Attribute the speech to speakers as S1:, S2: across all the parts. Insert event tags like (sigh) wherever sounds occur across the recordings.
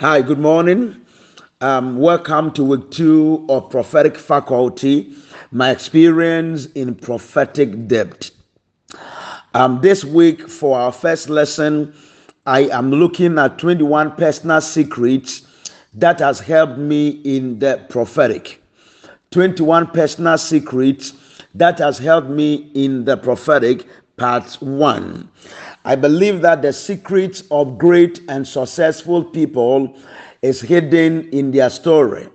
S1: Hi, good morning. Um, welcome to week two of prophetic faculty, my experience in prophetic depth. Um, this week, for our first lesson, I am looking at 21 personal secrets that has helped me in the prophetic. 21 personal secrets that has helped me in the prophetic, part one. I believe that the secrets of great and successful people is hidden in their story.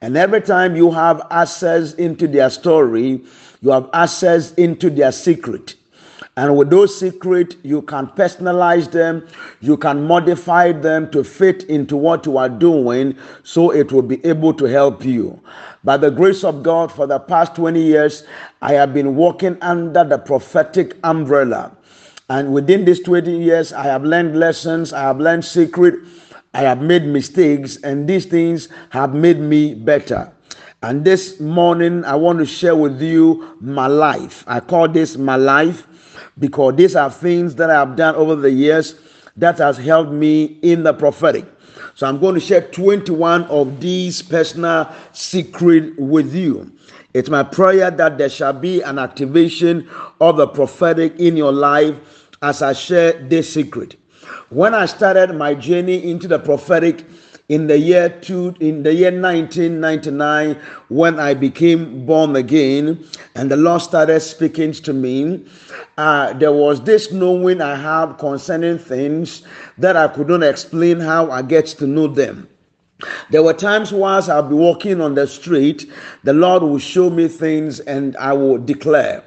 S1: And every time you have access into their story, you have access into their secret. And with those secrets, you can personalize them, you can modify them to fit into what you are doing so it will be able to help you. By the grace of God, for the past 20 years, I have been working under the prophetic umbrella. And within these 20 years, I have learned lessons, I have learned secret, I have made mistakes, and these things have made me better. And this morning, I want to share with you my life. I call this my life because these are things that I have done over the years that has helped me in the prophetic. So I'm going to share 21 of these personal secret with you. It's my prayer that there shall be an activation of the prophetic in your life as I share this secret. When I started my journey into the prophetic, in the year two, in the year 1999 when I became born again and the Lord started speaking to me uh, there was this knowing I have concerning things that I could not explain how I get to know them there were times once I'll be walking on the street, the Lord will show me things and I will declare.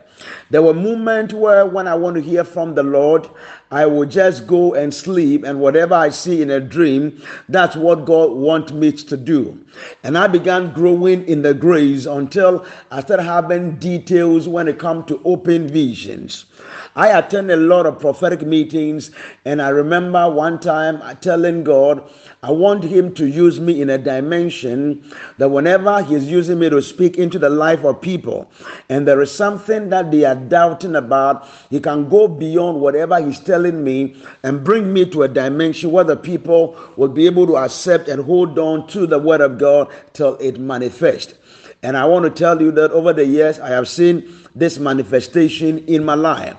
S1: There were moments where, when I want to hear from the Lord, I would just go and sleep, and whatever I see in a dream, that's what God wants me to do. And I began growing in the grace until I started having details when it comes to open visions. I attend a lot of prophetic meetings, and I remember one time telling God, I want Him to use me in a dimension that whenever He's using me to speak into the life of people, and there is something that they are doubting about, He can go beyond whatever He's telling me and bring me to a dimension where the people will be able to accept and hold on to the Word of God till it manifests. And I want to tell you that over the years, I have seen this manifestation in my life.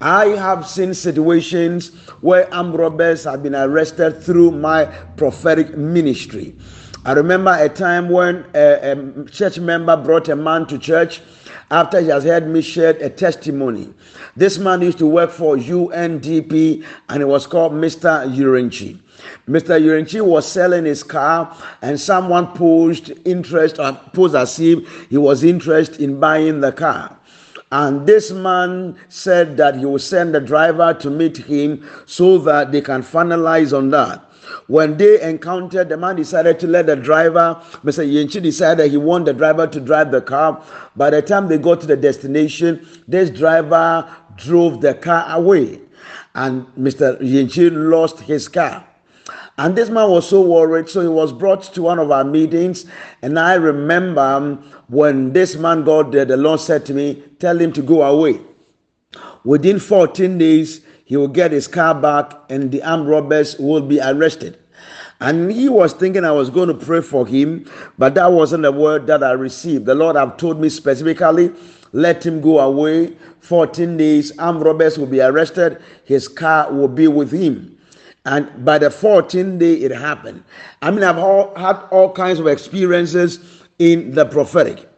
S1: I have seen situations where armed robbers have been arrested through my prophetic ministry. I remember a time when a, a church member brought a man to church after he has heard me share a testimony. This man used to work for UNDP and it was called Mr. Urenchi. Mr. Urenchi was selling his car and someone posed interest or posed as if he was interested in buying the car. And this man said that he will send the driver to meet him so that they can finalize on that. When they encountered, the man decided to let the driver, Mr. Yenchi decided he wanted the driver to drive the car. By the time they got to the destination, this driver drove the car away. And Mr. Yenchi lost his car. And this man was so worried, so he was brought to one of our meetings. And I remember when this man got there, the Lord said to me, Tell him to go away. Within 14 days, he will get his car back and the armed robbers will be arrested. And he was thinking I was going to pray for him, but that wasn't the word that I received. The Lord have told me specifically, let him go away. 14 days, armed robbers will be arrested. His car will be with him. And by the 14th day, it happened. I mean, I've all, had all kinds of experiences in the prophetic.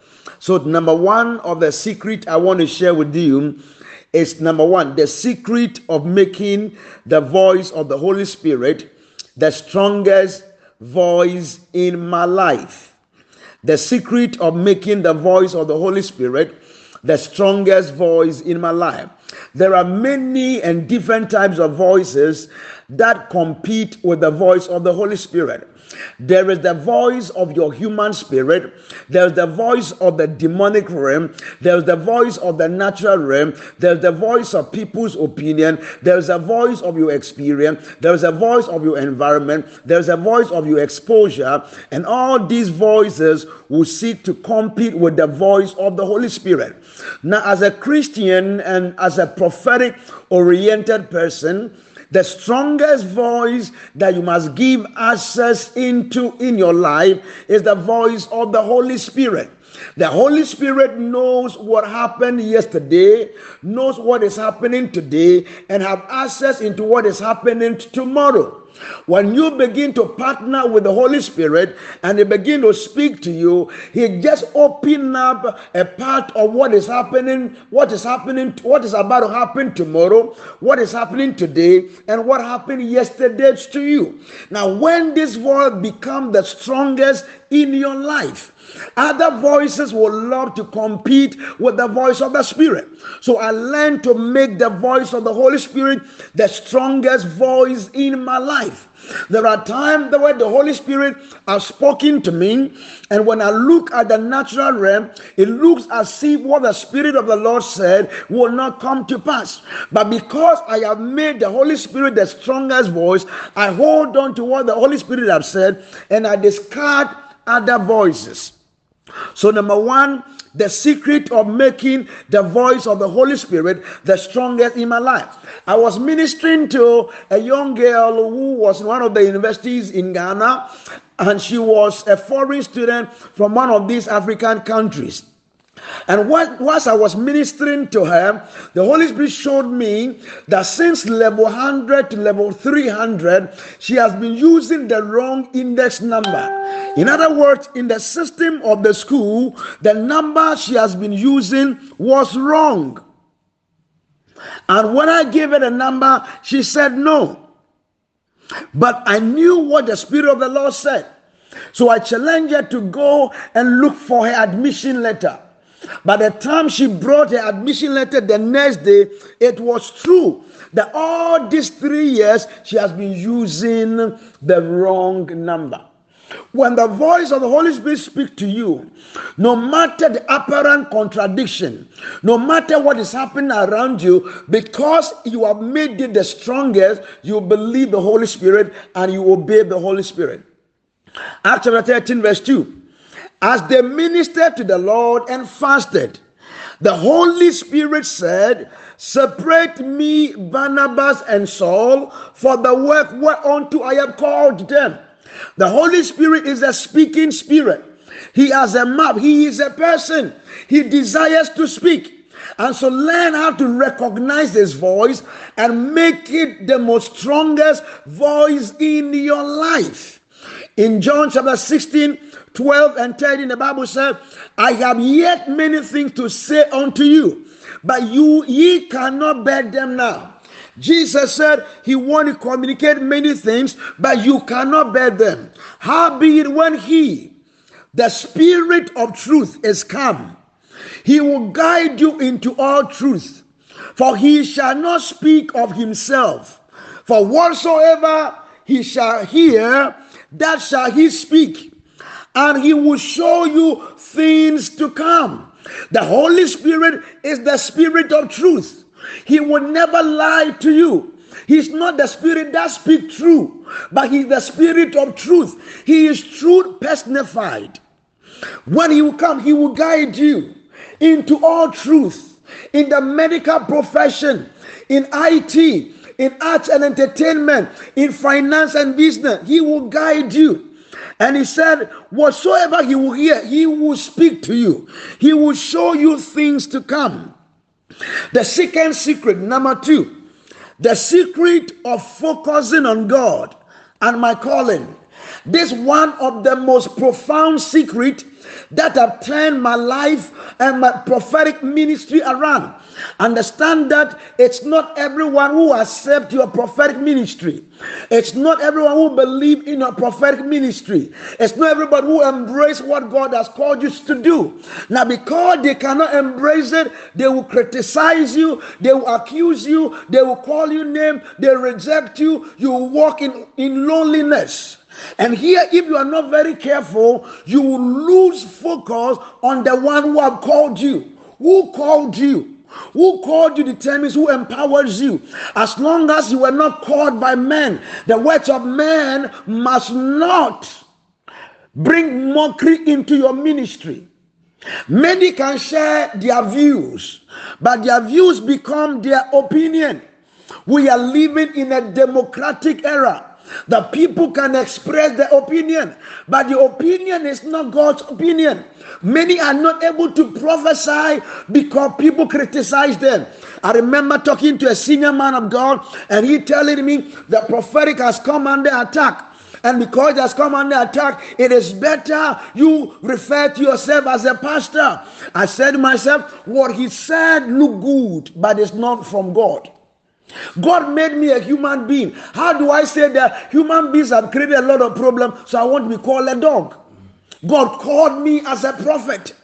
S1: So, number one of the secret I want to share with you is number one, the secret of making the voice of the Holy Spirit the strongest voice in my life. The secret of making the voice of the Holy Spirit the strongest voice in my life. There are many and different types of voices that compete with the voice of the Holy Spirit. There is the voice of your human spirit. There's the voice of the demonic realm. There's the voice of the natural realm. There's the voice of people's opinion. There's a voice of your experience. There's a voice of your environment. There's a voice of your exposure. And all these voices will seek to compete with the voice of the Holy Spirit. Now, as a Christian and as a prophetic oriented person, the strongest voice that you must give access into in your life is the voice of the Holy Spirit. The Holy Spirit knows what happened yesterday, knows what is happening today, and have access into what is happening tomorrow. When you begin to partner with the Holy Spirit and He begin to speak to you, He just open up a part of what is happening, what is happening, what is about to happen tomorrow, what is happening today, and what happened yesterday to you. Now, when this word become the strongest in your life, other voices will love to compete with the voice of the Spirit. So I learned to make the voice of the Holy Spirit the strongest voice in my life. There are times where the Holy Spirit has spoken to me, and when I look at the natural realm, it looks as if what the Spirit of the Lord said will not come to pass. But because I have made the Holy Spirit the strongest voice, I hold on to what the Holy Spirit has said and I discard other voices. So, number one, the secret of making the voice of the Holy Spirit the strongest in my life. I was ministering to a young girl who was in one of the universities in Ghana, and she was a foreign student from one of these African countries. And whilst I was ministering to her, the Holy Spirit showed me that since level 100 to level 300, she has been using the wrong index number. In other words, in the system of the school, the number she has been using was wrong. And when I gave her a number, she said no. But I knew what the Spirit of the Lord said. So I challenged her to go and look for her admission letter. By the time she brought her admission letter the next day, it was true that all these three years she has been using the wrong number. When the voice of the Holy Spirit speaks to you, no matter the apparent contradiction, no matter what is happening around you, because you have made it the strongest, you believe the Holy Spirit and you obey the Holy Spirit. Acts chapter 13, verse 2. As they ministered to the Lord and fasted, the Holy Spirit said, Separate me, Barnabas and Saul, for the work whereunto I have called them. The Holy Spirit is a speaking spirit. He has a map. He is a person. He desires to speak. And so learn how to recognize his voice and make it the most strongest voice in your life. In John chapter 16, 12 and 13, the Bible says, I have yet many things to say unto you, but you ye cannot bear them now. Jesus said he want to communicate many things, but you cannot bear them. How be it when he, the spirit of truth, is come, he will guide you into all truth. For he shall not speak of himself, for whatsoever he shall hear, that shall he speak and he will show you things to come. The Holy Spirit is the spirit of truth. He will never lie to you. He's not the spirit that speaks true, but he's the spirit of truth. He is truth personified. When he will come, he will guide you into all truth in the medical profession, in IT, in arts and entertainment, in finance and business. He will guide you. And he said, Whatsoever he will hear, he will speak to you. He will show you things to come. The second secret, number two, the secret of focusing on God and my calling. This one of the most profound secret that have turned my life and my prophetic ministry around. Understand that it's not everyone who accept your prophetic ministry. It's not everyone who believe in your prophetic ministry. It's not everybody who embrace what God has called you to do. Now, because they cannot embrace it, they will criticize you, they will accuse you, they will call you name, they reject you, you walk in, in loneliness. And here, if you are not very careful, you will lose focus on the one who have called you. Who called you? Who called you determines who empowers you. As long as you were not called by men, the words of men must not bring mockery into your ministry. Many can share their views, but their views become their opinion. We are living in a democratic era. The people can express their opinion, but the opinion is not God's opinion. Many are not able to prophesy because people criticize them. I remember talking to a senior man of God, and he telling me the prophetic has come under attack. And because it has come under attack, it is better you refer to yourself as a pastor. I said to myself, what he said look good, but it's not from God. God made me a human being. How do I say that human beings have created a lot of problems, so I want to be called a dog? God called me as a prophet.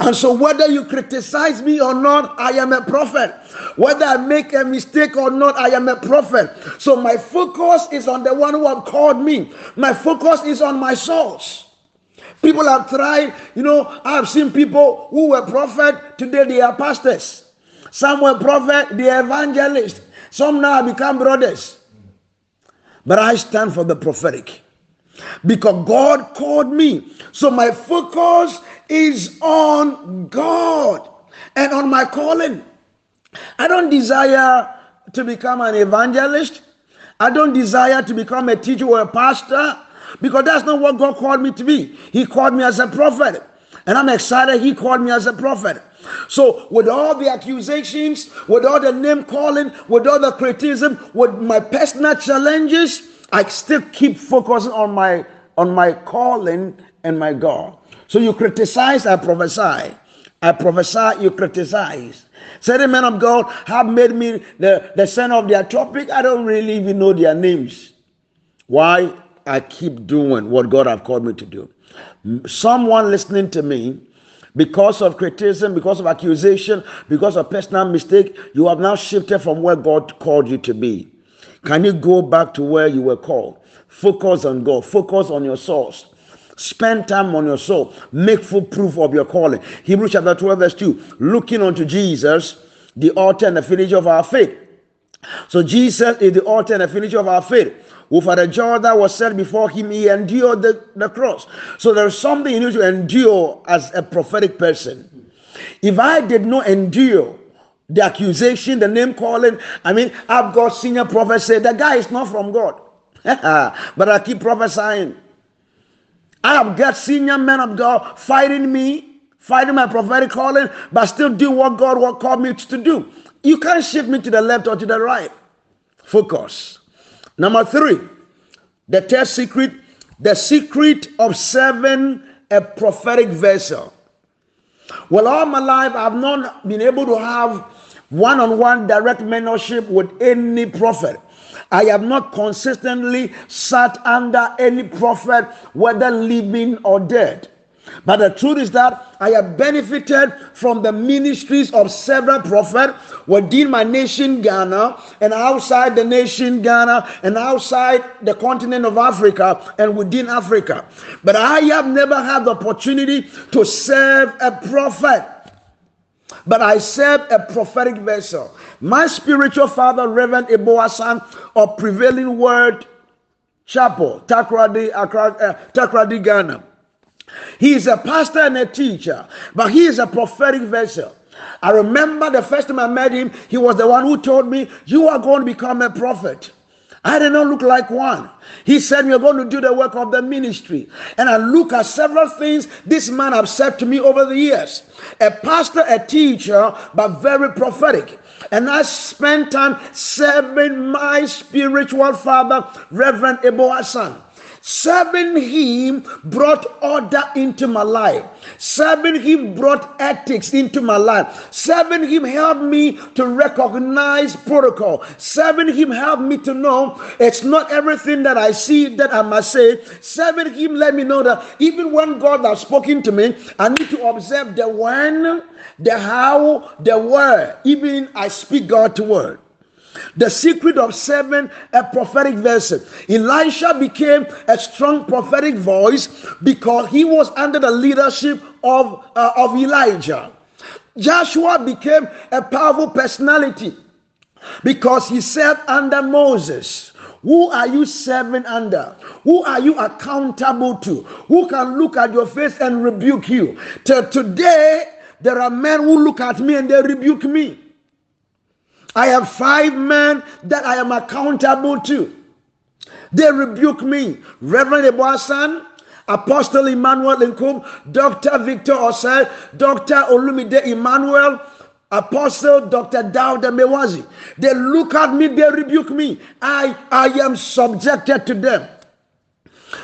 S1: And so, whether you criticize me or not, I am a prophet. Whether I make a mistake or not, I am a prophet. So, my focus is on the one who have called me. My focus is on my source. People have tried, you know, I've seen people who were prophet, today they are pastors. Some were prophet, they are evangelists. Some now become brothers. But I stand for the prophetic because God called me. So my focus is on God and on my calling. I don't desire to become an evangelist. I don't desire to become a teacher or a pastor because that's not what God called me to be. He called me as a prophet. And I'm excited He called me as a prophet. So, with all the accusations, with all the name calling, with all the criticism, with my personal challenges, I still keep focusing on my on my calling and my God. So you criticize, I prophesy. I prophesy, you criticize. Certain men of God have made me the, the center of their topic. I don't really even know their names. Why? I keep doing what God have called me to do. Someone listening to me because of criticism, because of accusation, because of personal mistake, you have now shifted from where God called you to be. Can you go back to where you were called? Focus on God, focus on your source. Spend time on your soul. Make full proof of your calling. Hebrews chapter 12, verse 2. Looking unto Jesus, the author and the finisher of our faith. So Jesus is the author and the finisher of our faith. For the joy that was set before him, he endured the, the cross. So there's something you need to endure as a prophetic person. If I did not endure the accusation, the name calling, I mean, I've got senior prophets say the guy is not from God. (laughs) but I keep prophesying. I have got senior men of God fighting me, fighting my prophetic calling, but still do what God will call me to do. You can't shift me to the left or to the right. Focus. Number three, the third secret, the secret of serving a prophetic vessel. Well, all my life, I've not been able to have one on one direct mentorship with any prophet. I have not consistently sat under any prophet, whether living or dead. But the truth is that I have benefited from the ministries of several prophets within my nation, Ghana, and outside the nation, Ghana, and outside the continent of Africa and within Africa. But I have never had the opportunity to serve a prophet. But I serve a prophetic vessel. My spiritual father, Reverend Eboasan of Prevailing Word Chapel, Takoradi, uh, Takoradi, Ghana. He is a pastor and a teacher, but he is a prophetic vessel. I remember the first time I met him, he was the one who told me, You are going to become a prophet. I did not look like one. He said, You're going to do the work of the ministry. And I look at several things this man has said to me over the years. A pastor, a teacher, but very prophetic. And I spent time serving my spiritual father, Reverend Ebo. Serving him brought order into my life. Serving him brought ethics into my life. Serving him helped me to recognize protocol. Serving him helped me to know it's not everything that I see that I must say. Serving him let me know that even when God has spoken to me, I need to observe the when, the how, the where. Even I speak God to word. The secret of serving a prophetic vessel. Elisha became a strong prophetic voice because he was under the leadership of, uh, of Elijah. Joshua became a powerful personality because he served under Moses. Who are you serving under? Who are you accountable to? Who can look at your face and rebuke you? Till today, there are men who look at me and they rebuke me. I have five men that I am accountable to. They rebuke me. Reverend Eboasan, Apostle Emmanuel Nkum, Dr. Victor Osei, Dr. Olumide Emmanuel, Apostle Dr. Dawda Mewazi. They look at me, they rebuke me. I, I am subjected to them.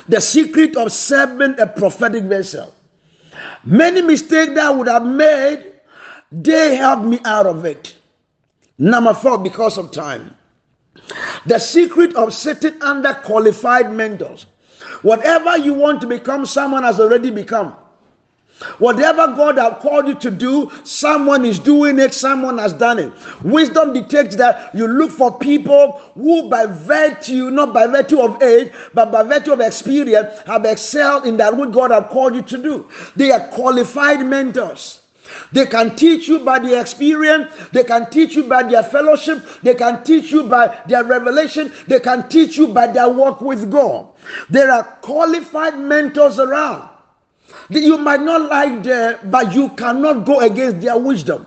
S1: The secret of serving a prophetic vessel. Many mistakes that I would have made, they helped me out of it. Number four, because of time. The secret of sitting under qualified mentors. Whatever you want to become, someone has already become. Whatever God has called you to do, someone is doing it, someone has done it. Wisdom dictates that you look for people who, by virtue, not by virtue of age, but by virtue of experience, have excelled in that what God has called you to do. They are qualified mentors. They can teach you by their experience. They can teach you by their fellowship. They can teach you by their revelation. They can teach you by their work with God. There are qualified mentors around. You might not like them, but you cannot go against their wisdom.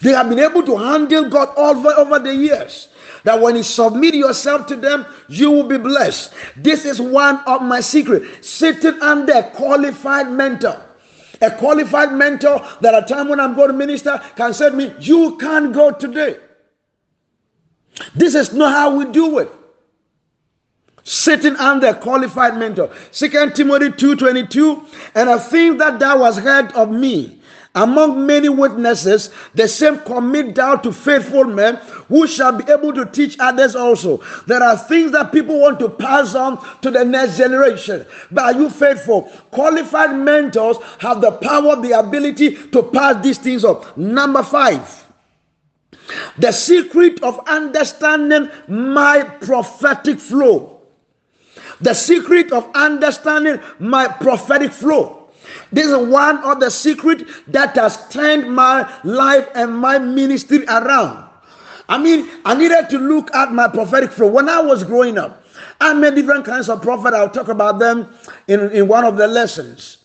S1: They have been able to handle God over, over the years. That when you submit yourself to them, you will be blessed. This is one of my secrets. Sitting under a qualified mentor. A qualified mentor that at time when I'm going to minister can say to me, You can't go today. This is not how we do it. Sitting under a qualified mentor. Second Timothy 2:22. And a thing that thou hast heard of me among many witnesses, the same commit thou to faithful men who shall be able to teach others also. There are things that people want to pass on to the next generation. But are you faithful? Qualified mentors have the power, the ability to pass these things on. Number five. The secret of understanding my prophetic flow. The secret of understanding my prophetic flow. This is one of the secret that has turned my life and my ministry around. I mean, I needed to look at my prophetic flow. When I was growing up, I met different kinds of prophet. I'll talk about them in, in one of the lessons.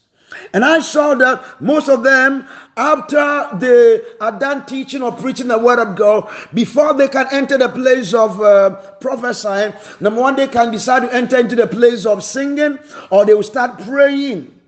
S1: And I saw that most of them, after they are done teaching or preaching the word of God, before they can enter the place of uh, prophesying, number one, they can decide to enter into the place of singing or they will start praying.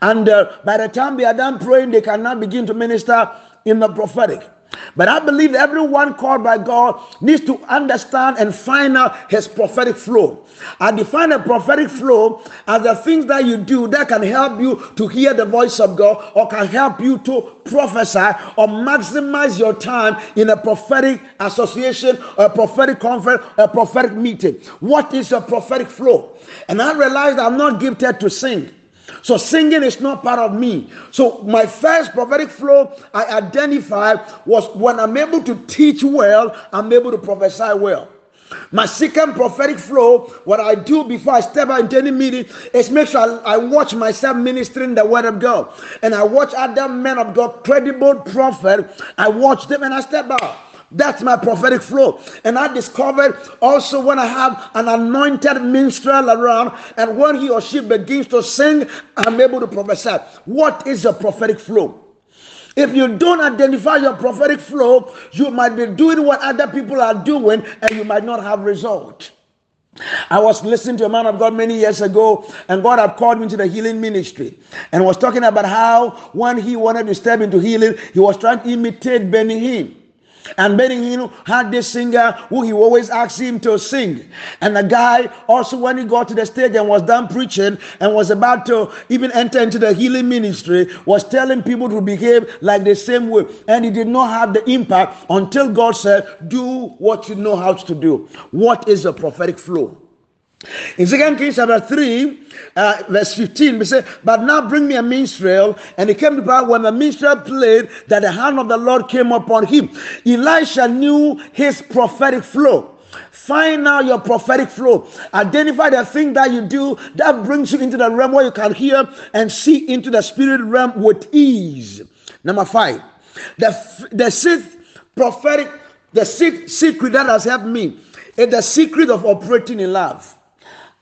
S1: And uh, by the time they are done praying, they cannot begin to minister in the prophetic. But I believe everyone called by God needs to understand and find out his prophetic flow. I define a prophetic flow as the things that you do that can help you to hear the voice of God or can help you to prophesy or maximize your time in a prophetic association, a prophetic conference, a prophetic meeting. What is a prophetic flow? And I realized I'm not gifted to sing. So singing is not part of me. So my first prophetic flow I identified was when I'm able to teach well, I'm able to prophesy well. My second prophetic flow, what I do before I step out into any meeting, is make sure I, I, watch myself ministering the word of God. And I watch other men of God, credible prophet. I watch them and I step out. That's my prophetic flow. And I discovered also when I have an anointed minstrel around, and when he or she begins to sing, I'm able to prophesy. What is a prophetic flow? If you don't identify your prophetic flow, you might be doing what other people are doing and you might not have result. I was listening to a man of God many years ago, and God had called me to the healing ministry and was talking about how when he wanted to step into healing, he was trying to imitate Benny Hinn. And Benny had this singer who he always asked him to sing. And the guy also, when he got to the stage and was done preaching and was about to even enter into the healing ministry, was telling people to behave like the same way. And he did not have the impact until God said, Do what you know how to do. What is a prophetic flow? In Second Kings chapter 3, uh, verse 15, we say, But now bring me a minstrel. And it came to pass when the minstrel played that the hand of the Lord came upon him. Elisha knew his prophetic flow. Find out your prophetic flow. Identify the thing that you do that brings you into the realm where you can hear and see into the spirit realm with ease. Number five, the, the sixth prophetic, the sixth secret that has helped me is the secret of operating in love.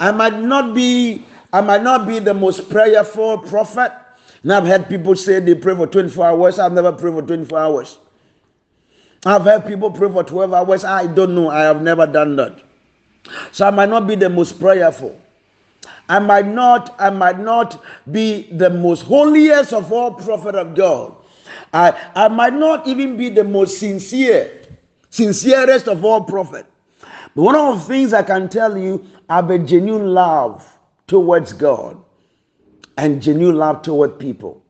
S1: I might not be, I might not be the most prayerful prophet. And I've heard people say they pray for 24 hours. I've never prayed for 24 hours. I've heard people pray for 12 hours. I don't know. I have never done that. So I might not be the most prayerful. I might not, I might not be the most holiest of all prophet of God. I, I might not even be the most sincere, sincerest of all prophet. But one of the things I can tell you, have a genuine love towards God and genuine love toward people.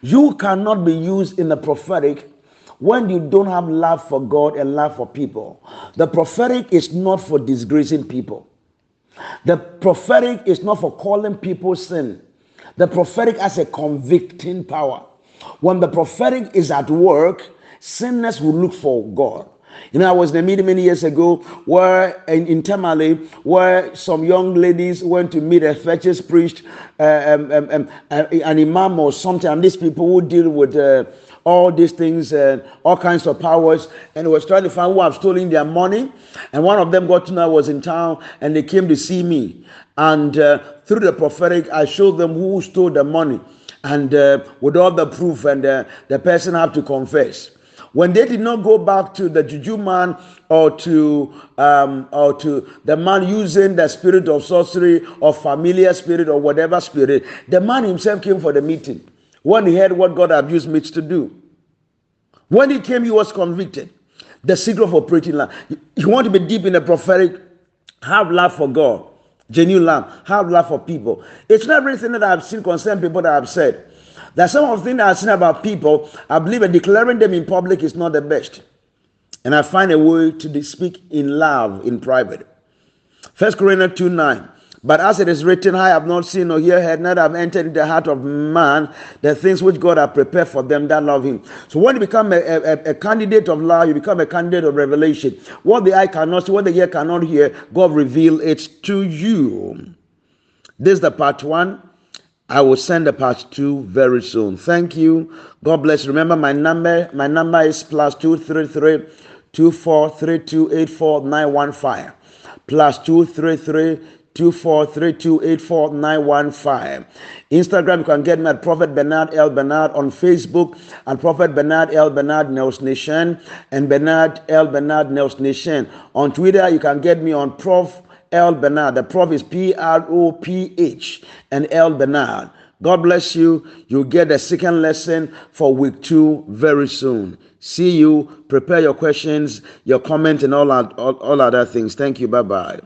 S1: You cannot be used in the prophetic when you don't have love for God and love for people. The prophetic is not for disgracing people. The prophetic is not for calling people sin. The prophetic has a convicting power. When the prophetic is at work, sinners will look for God. You know, I was in a meeting many years ago where in, in Tamale, where some young ladies went to meet a fetish priest, uh, um, um, um, uh, an imam or something, these people who deal with uh, all these things and all kinds of powers and was trying to find who have stolen their money. And one of them got to know I was in town and they came to see me. And uh, through the prophetic, I showed them who stole the money and uh, with all the proof, and uh, the person had to confess. When they did not go back to the juju man or to um, or to the man using the spirit of sorcery or familiar spirit or whatever spirit, the man himself came for the meeting when he heard what God had used Mitch to do. When he came, he was convicted. The secret of operating love. You want to be deep in the prophetic, have love for God, genuine love, have love for people. It's not everything that I've seen concern people that I've said. There's some of the things I've seen about people, I believe that declaring them in public is not the best. And I find a way to speak in love in private. First Corinthians 2 9. But as it is written, I have not seen or heard, not have entered into the heart of man the things which God has prepared for them that love Him. So when you become a, a, a, candidate of love, you become a candidate of revelation. What the eye cannot see, what the ear cannot hear, God reveal it to you. This is the part one. I will send the part two very soon. Thank you. God bless. Remember my number. My number is plus two three three two four three two eight four nine one five. Plus two three three 243284915. Instagram, you can get me at Prophet Bernard L. Bernard on Facebook and Prophet Bernard L. Bernard Nels Nation and Bernard L. Bernard Nels Nation. On Twitter, you can get me on Prof. L. Bernard. The Prof is P R O P H and L. Bernard. God bless you. You'll get the second lesson for week two very soon. See you. Prepare your questions, your comment, and all, all, all other things. Thank you. Bye bye.